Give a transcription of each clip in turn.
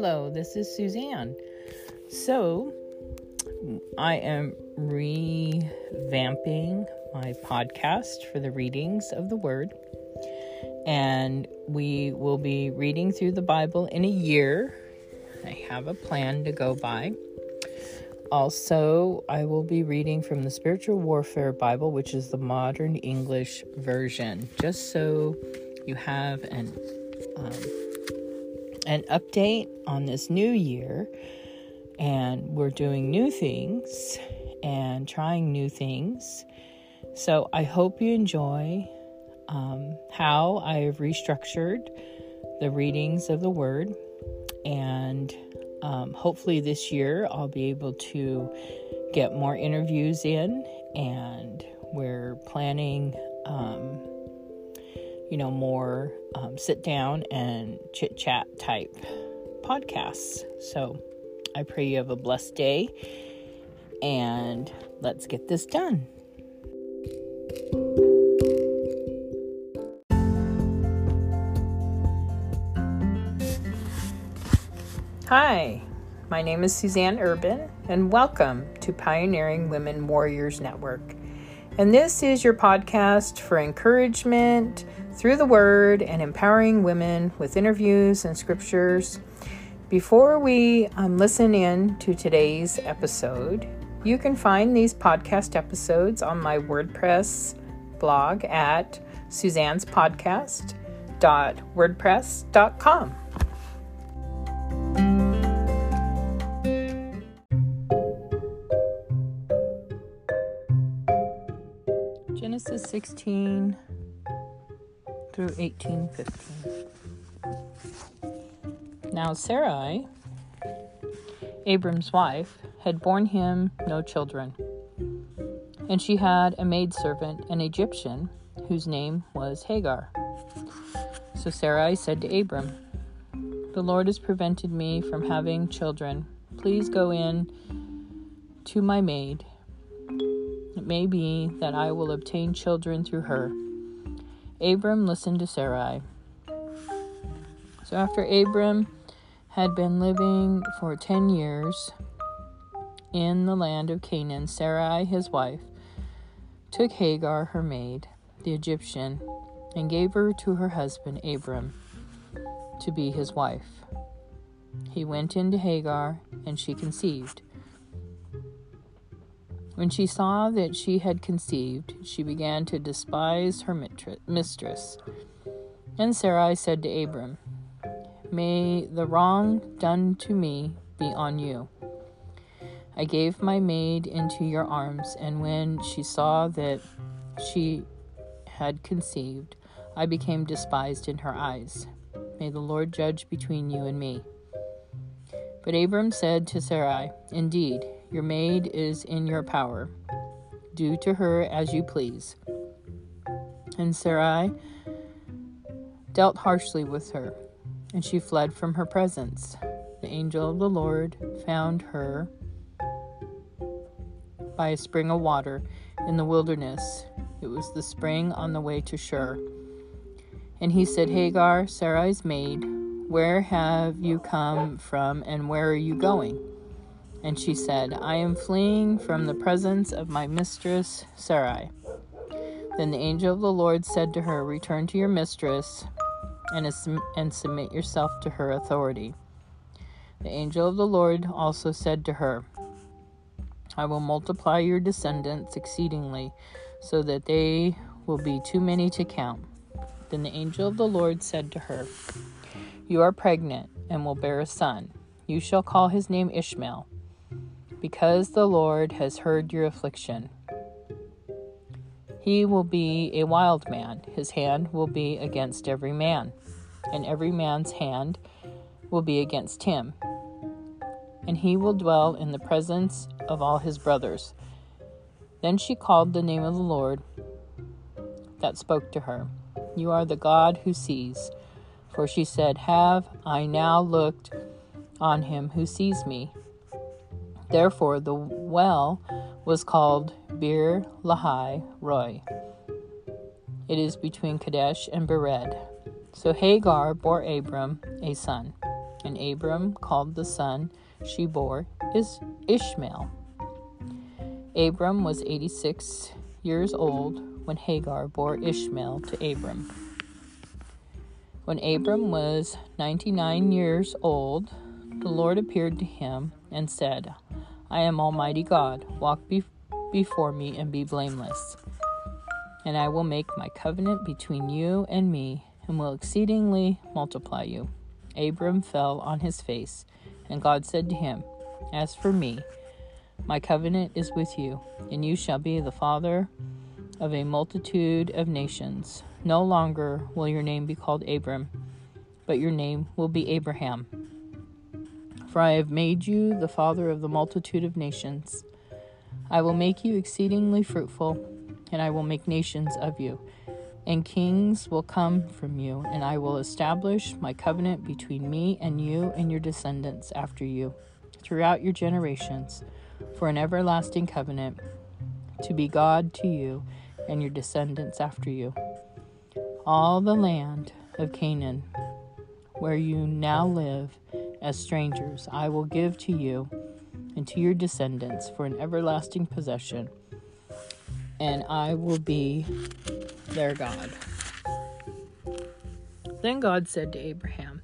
Hello, this is Suzanne. So, I am revamping my podcast for the readings of the Word, and we will be reading through the Bible in a year. I have a plan to go by. Also, I will be reading from the Spiritual Warfare Bible, which is the modern English version, just so you have an um, an update on this new year. And we're doing new things and trying new things. So I hope you enjoy um, how I've restructured the readings of the Word and um, hopefully, this year I'll be able to get more interviews in, and we're planning, um, you know, more um, sit down and chit chat type podcasts. So I pray you have a blessed day, and let's get this done. Hi, my name is Suzanne Urban, and welcome to Pioneering Women Warriors Network. And this is your podcast for encouragement through the Word and empowering women with interviews and scriptures. Before we um, listen in to today's episode, you can find these podcast episodes on my WordPress blog at suzannespodcast.wordpress.com. Genesis 16 through 18:15. Now Sarai, Abram's wife, had borne him no children, and she had a maidservant, an Egyptian, whose name was Hagar. So Sarai said to Abram, The Lord has prevented me from having children. Please go in to my maid it may be that I will obtain children through her. Abram listened to Sarai. So after Abram had been living for ten years in the land of Canaan, Sarai, his wife, took Hagar, her maid, the Egyptian, and gave her to her husband Abram to be his wife. He went into Hagar, and she conceived. When she saw that she had conceived, she began to despise her mistress. And Sarai said to Abram, May the wrong done to me be on you. I gave my maid into your arms, and when she saw that she had conceived, I became despised in her eyes. May the Lord judge between you and me. But Abram said to Sarai, Indeed, your maid is in your power. Do to her as you please. And Sarai dealt harshly with her, and she fled from her presence. The angel of the Lord found her by a spring of water in the wilderness. It was the spring on the way to Shur. And he said, Hagar, Sarai's maid, where have you come from and where are you going? And she said, I am fleeing from the presence of my mistress Sarai. Then the angel of the Lord said to her, Return to your mistress and, and submit yourself to her authority. The angel of the Lord also said to her, I will multiply your descendants exceedingly, so that they will be too many to count. Then the angel of the Lord said to her, You are pregnant and will bear a son. You shall call his name Ishmael because the Lord has heard your affliction. He will be a wild man, his hand will be against every man, and every man's hand will be against him. And he will dwell in the presence of all his brothers. Then she called the name of the Lord that spoke to her. You are the God who sees. For she said, Have I now looked on him who sees me? Therefore, the well was called Beer Lahai Roi. It is between Kadesh and Bered. So Hagar bore Abram a son. And Abram called the son she bore is Ishmael. Abram was 86 years old when Hagar bore Ishmael to Abram. When Abram was 99 years old, the Lord appeared to him and said, I am Almighty God. Walk be- before me and be blameless. And I will make my covenant between you and me, and will exceedingly multiply you. Abram fell on his face, and God said to him, As for me, my covenant is with you, and you shall be the father of a multitude of nations. No longer will your name be called Abram, but your name will be Abraham. For I have made you the father of the multitude of nations. I will make you exceedingly fruitful, and I will make nations of you, and kings will come from you, and I will establish my covenant between me and you and your descendants after you, throughout your generations, for an everlasting covenant, to be God to you and your descendants after you. All the land of Canaan, where you now live as strangers, I will give to you and to your descendants for an everlasting possession, and I will be their God. Then God said to Abraham,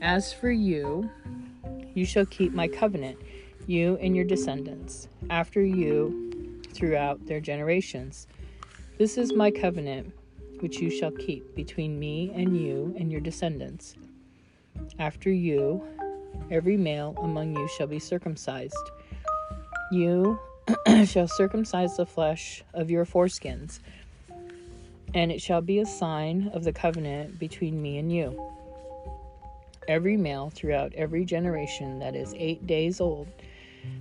As for you, you shall keep my covenant, you and your descendants, after you throughout their generations. This is my covenant which you shall keep between me and you and your descendants. After you, every male among you shall be circumcised. You shall circumcise the flesh of your foreskins, and it shall be a sign of the covenant between me and you. Every male throughout every generation that is eight days old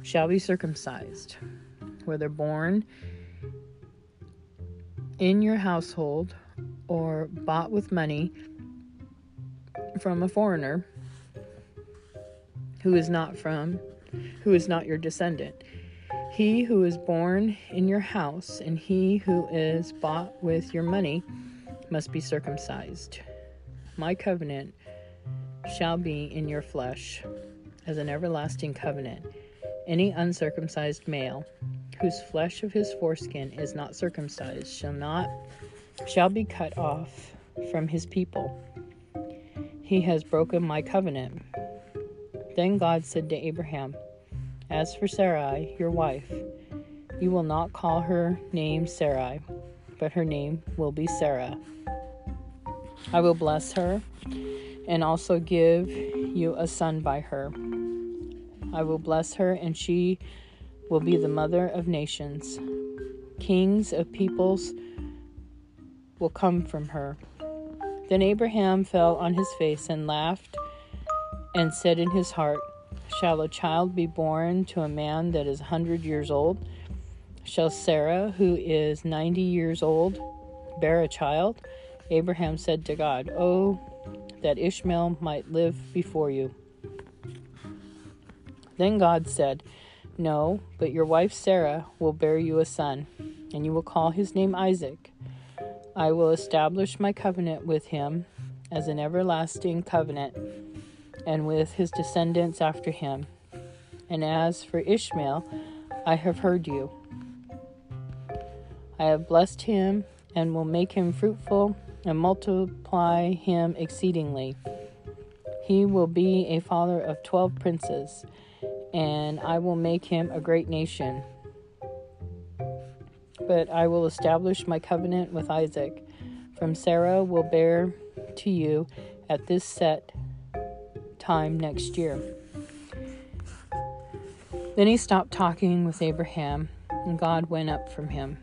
shall be circumcised, whether born in your household or bought with money from a foreigner who is not from who is not your descendant. He who is born in your house and he who is bought with your money must be circumcised. My covenant shall be in your flesh as an everlasting covenant. Any uncircumcised male whose flesh of his foreskin is not circumcised shall not shall be cut off from his people he has broken my covenant then God said to Abraham, As for Sarai, your wife, you will not call her name Sarai, but her name will be Sarah. I will bless her and also give you a son by her. I will bless her, and she will be the mother of nations. Kings of peoples will come from her. Then Abraham fell on his face and laughed and said in his heart, Shall a child be born to a man that is a hundred years old? Shall Sarah, who is ninety years old, bear a child? Abraham said to God, Oh, that Ishmael might live before you. Then God said, No, but your wife Sarah will bear you a son, and you will call his name Isaac. I will establish my covenant with him as an everlasting covenant and with his descendants after him. And as for Ishmael, I have heard you. I have blessed him and will make him fruitful and multiply him exceedingly. He will be a father of twelve princes, and I will make him a great nation. But I will establish my covenant with Isaac. From Sarah will bear to you at this set time next year. Then he stopped talking with Abraham, and God went up from him.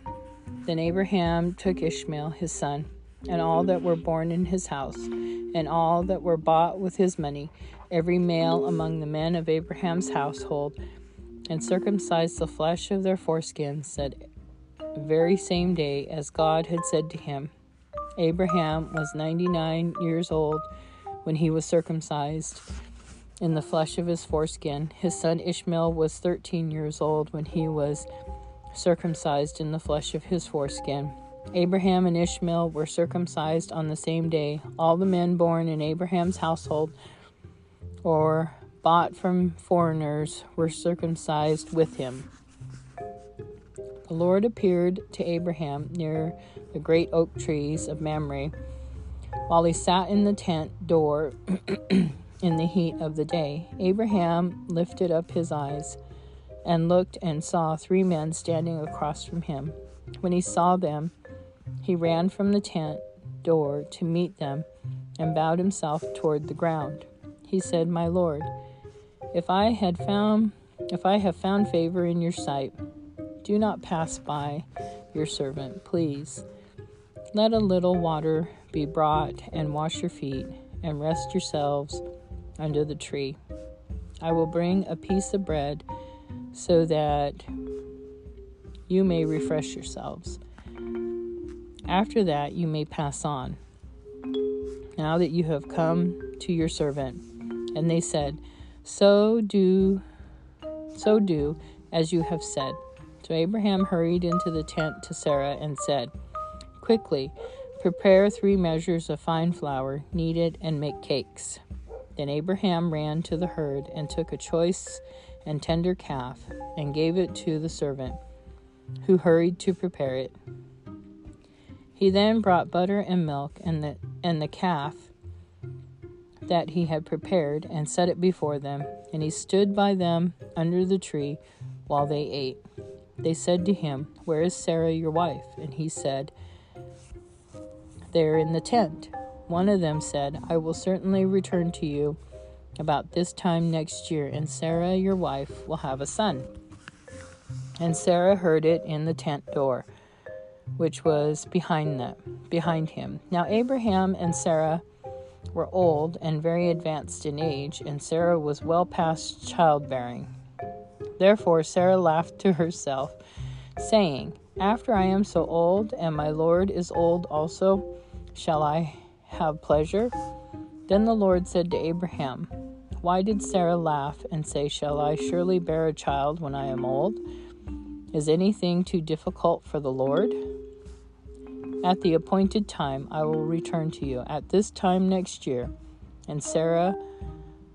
Then Abraham took Ishmael, his son, and all that were born in his house, and all that were bought with his money, every male among the men of Abraham's household, and circumcised the flesh of their foreskins, that very same day as God had said to him. Abraham was ninety nine years old when he was circumcised in the flesh of his foreskin. His son Ishmael was 13 years old when he was circumcised in the flesh of his foreskin. Abraham and Ishmael were circumcised on the same day. All the men born in Abraham's household or bought from foreigners were circumcised with him. The Lord appeared to Abraham near the great oak trees of Mamre while he sat in the tent door in the heat of the day. Abraham lifted up his eyes and looked and saw three men standing across from him. When he saw them, he ran from the tent door to meet them and bowed himself toward the ground. He said, My Lord, if I had found if I have found favor in your sight, do not pass by your servant, please. Let a little water be brought and wash your feet and rest yourselves under the tree. I will bring a piece of bread so that you may refresh yourselves. After that, you may pass on. Now that you have come to your servant. And they said, So do, so do as you have said. So Abraham hurried into the tent to Sarah and said, Quickly, prepare three measures of fine flour, knead it, and make cakes. Then Abraham ran to the herd and took a choice and tender calf and gave it to the servant, who hurried to prepare it. He then brought butter and milk and the, and the calf that he had prepared and set it before them, and he stood by them under the tree while they ate. They said to him, Where is Sarah your wife? And he said, There in the tent. One of them said, I will certainly return to you about this time next year, and Sarah your wife will have a son. And Sarah heard it in the tent door which was behind them, behind him. Now Abraham and Sarah were old and very advanced in age, and Sarah was well past childbearing. Therefore Sarah laughed to herself, saying, After I am so old, and my Lord is old also, shall I have pleasure? Then the Lord said to Abraham, Why did Sarah laugh and say, Shall I surely bear a child when I am old? Is anything too difficult for the Lord? At the appointed time, I will return to you at this time next year, and Sarah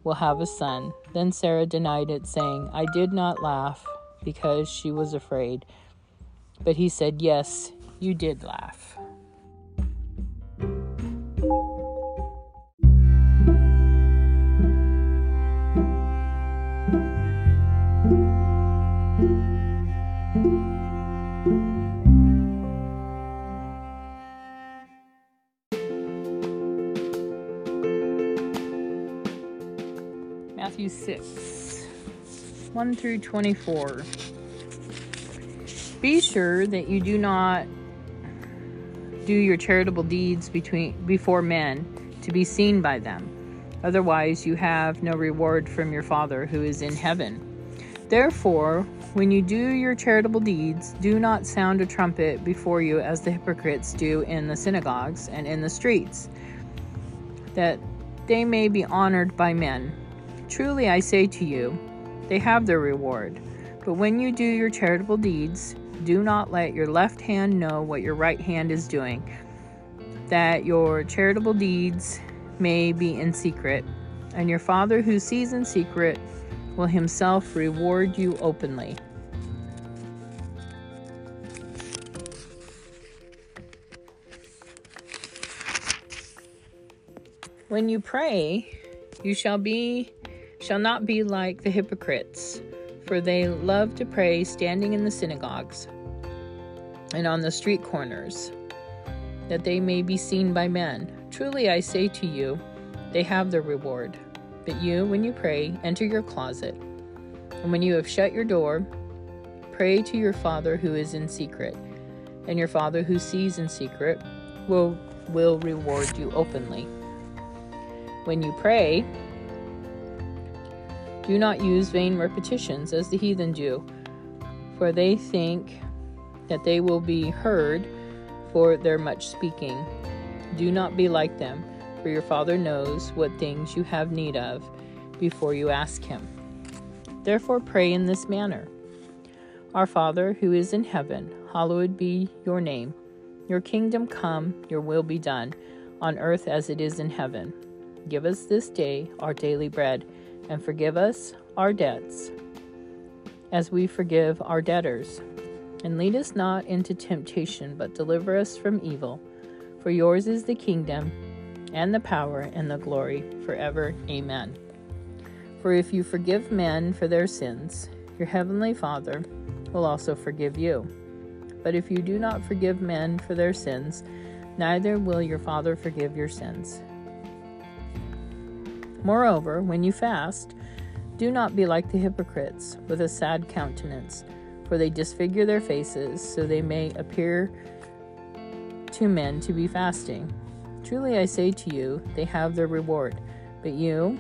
will have a son. Then Sarah denied it, saying, I did not laugh because she was afraid. But he said, Yes, you did laugh. 6 1 through 24. Be sure that you do not do your charitable deeds between before men to be seen by them. Otherwise, you have no reward from your Father who is in heaven. Therefore, when you do your charitable deeds, do not sound a trumpet before you as the hypocrites do in the synagogues and in the streets, that they may be honored by men. Truly I say to you, they have their reward. But when you do your charitable deeds, do not let your left hand know what your right hand is doing, that your charitable deeds may be in secret, and your Father who sees in secret will himself reward you openly. When you pray, you shall be shall not be like the hypocrites, for they love to pray standing in the synagogues and on the street corners, that they may be seen by men. Truly I say to you, they have their reward. But you, when you pray, enter your closet, and when you have shut your door, pray to your Father who is in secret, and your Father who sees in secret will, will reward you openly. When you pray, do not use vain repetitions as the heathen do, for they think that they will be heard for their much speaking. Do not be like them, for your Father knows what things you have need of before you ask Him. Therefore, pray in this manner Our Father, who is in heaven, hallowed be your name. Your kingdom come, your will be done, on earth as it is in heaven. Give us this day our daily bread and forgive us our debts, as we forgive our debtors. And lead us not into temptation, but deliver us from evil. For yours is the kingdom, and the power, and the glory, forever. Amen. For if you forgive men for their sins, your heavenly Father will also forgive you. But if you do not forgive men for their sins, neither will your Father forgive your sins. Moreover, when you fast, do not be like the hypocrites, with a sad countenance, for they disfigure their faces, so they may appear to men to be fasting. Truly I say to you, they have their reward. But you,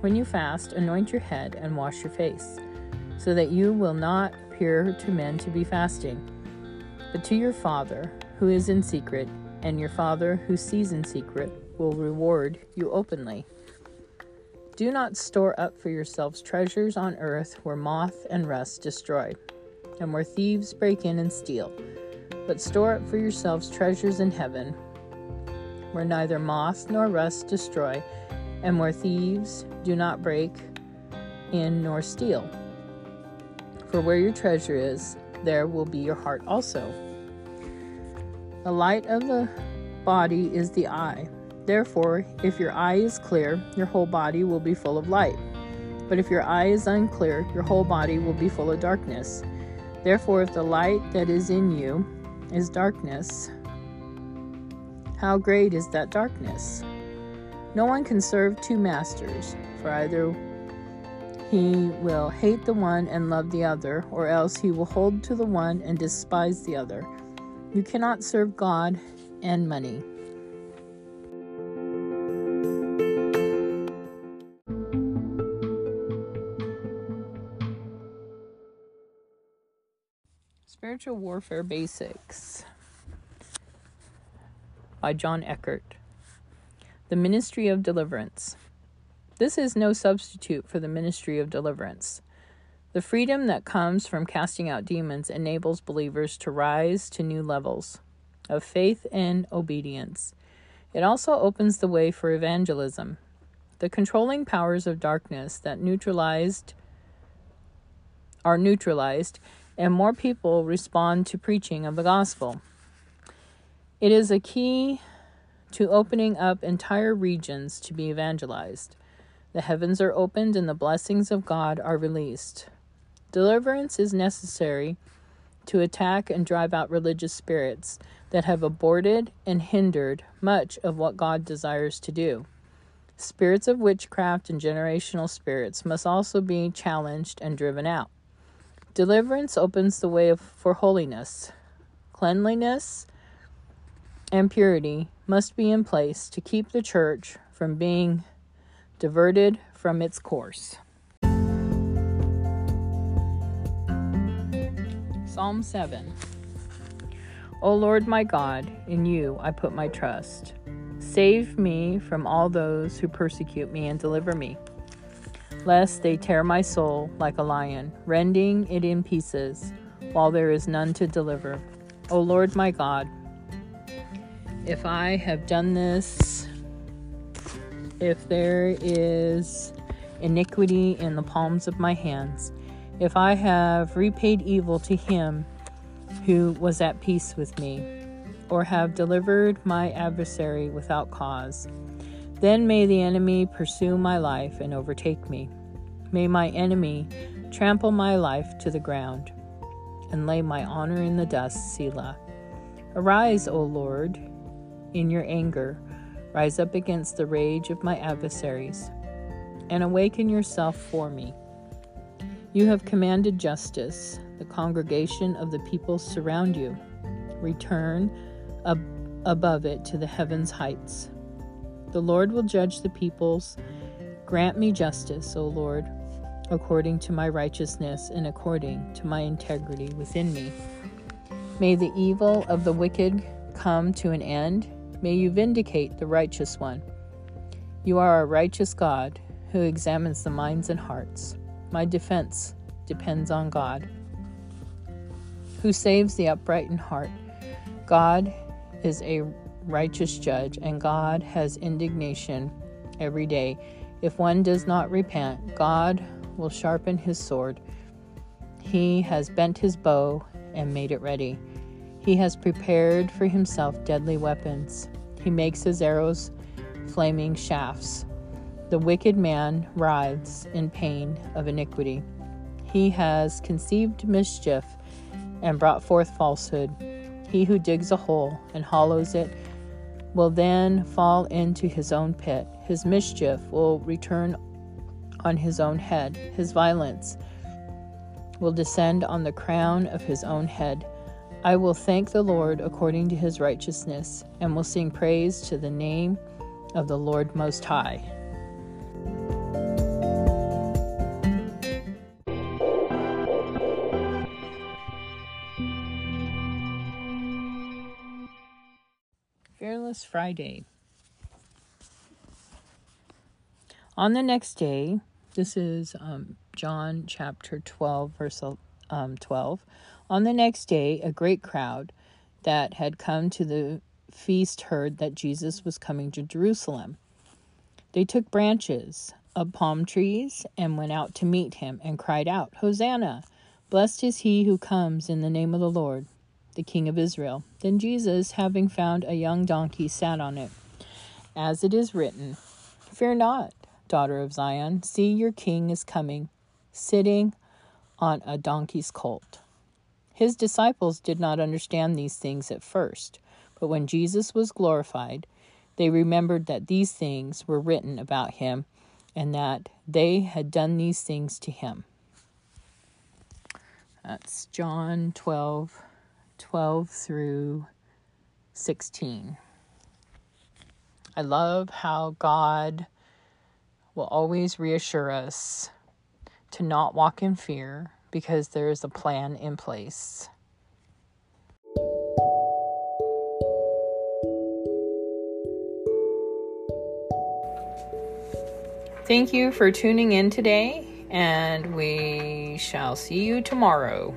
when you fast, anoint your head and wash your face, so that you will not appear to men to be fasting, but to your Father who is in secret, and your Father who sees in secret will reward you openly. Do not store up for yourselves treasures on earth where moth and rust destroy, and where thieves break in and steal, but store up for yourselves treasures in heaven where neither moth nor rust destroy, and where thieves do not break in nor steal. For where your treasure is, there will be your heart also. The light of the body is the eye. Therefore, if your eye is clear, your whole body will be full of light. But if your eye is unclear, your whole body will be full of darkness. Therefore, if the light that is in you is darkness, how great is that darkness? No one can serve two masters, for either he will hate the one and love the other, or else he will hold to the one and despise the other. You cannot serve God and money. Spiritual Warfare Basics by John Eckhardt. The Ministry of Deliverance. This is no substitute for the ministry of deliverance. The freedom that comes from casting out demons enables believers to rise to new levels of faith and obedience. It also opens the way for evangelism. The controlling powers of darkness that neutralized are neutralized and more people respond to preaching of the gospel. It is a key to opening up entire regions to be evangelized. The heavens are opened and the blessings of God are released. Deliverance is necessary to attack and drive out religious spirits that have aborted and hindered much of what God desires to do. Spirits of witchcraft and generational spirits must also be challenged and driven out. Deliverance opens the way for holiness. Cleanliness and purity must be in place to keep the church from being diverted from its course. Psalm 7 O Lord my God, in you I put my trust. Save me from all those who persecute me and deliver me lest they tear my soul like a lion, rending it in pieces, while there is none to deliver. O Lord my God, if I have done this, if there is iniquity in the palms of my hands, if I have repaid evil to him who was at peace with me, or have delivered my adversary without cause, then may the enemy pursue my life and overtake me. May my enemy trample my life to the ground and lay my honor in the dust, Selah. Arise, O Lord, in your anger. Rise up against the rage of my adversaries, and awaken yourself for me. You have commanded justice. The congregation of the people surround you. Return ab- above it to the heavens' heights. The Lord will judge the peoples. Grant me justice, O Lord, according to my righteousness and according to my integrity within me. May the evil of the wicked come to an end. May you vindicate the righteous one. You are a righteous God who examines the minds and hearts. My defense depends on God, who saves the upright in heart. God is a righteous judge, and God has indignation every day. If one does not repent, God will sharpen his sword. He has bent his bow and made it ready. He has prepared for himself deadly weapons. He makes his arrows flaming shafts. The wicked man writhes in pain of iniquity. He has conceived mischief and brought forth falsehood. He who digs a hole and hollows it will then fall into his own pit. His mischief will return on his own head. His violence will descend on the crown of his own head. I will thank the Lord according to his righteousness, and will sing praise to the name of the Lord Most High. Friday. On the next day, this is um, John chapter 12, verse um, 12. On the next day, a great crowd that had come to the feast heard that Jesus was coming to Jerusalem. They took branches of palm trees and went out to meet him and cried out, Hosanna! Blessed is he who comes in the name of the Lord, the King of Israel. Then Jesus, having found a young donkey, sat on it. As it is written, Fear not daughter of Zion, see your king is coming, sitting on a donkey's colt. His disciples did not understand these things at first, but when Jesus was glorified, they remembered that these things were written about him and that they had done these things to him. That's John 12, 12 through 16. I love how God will always reassure us to not walk in fear because there is a plan in place. Thank you for tuning in today, and we shall see you tomorrow.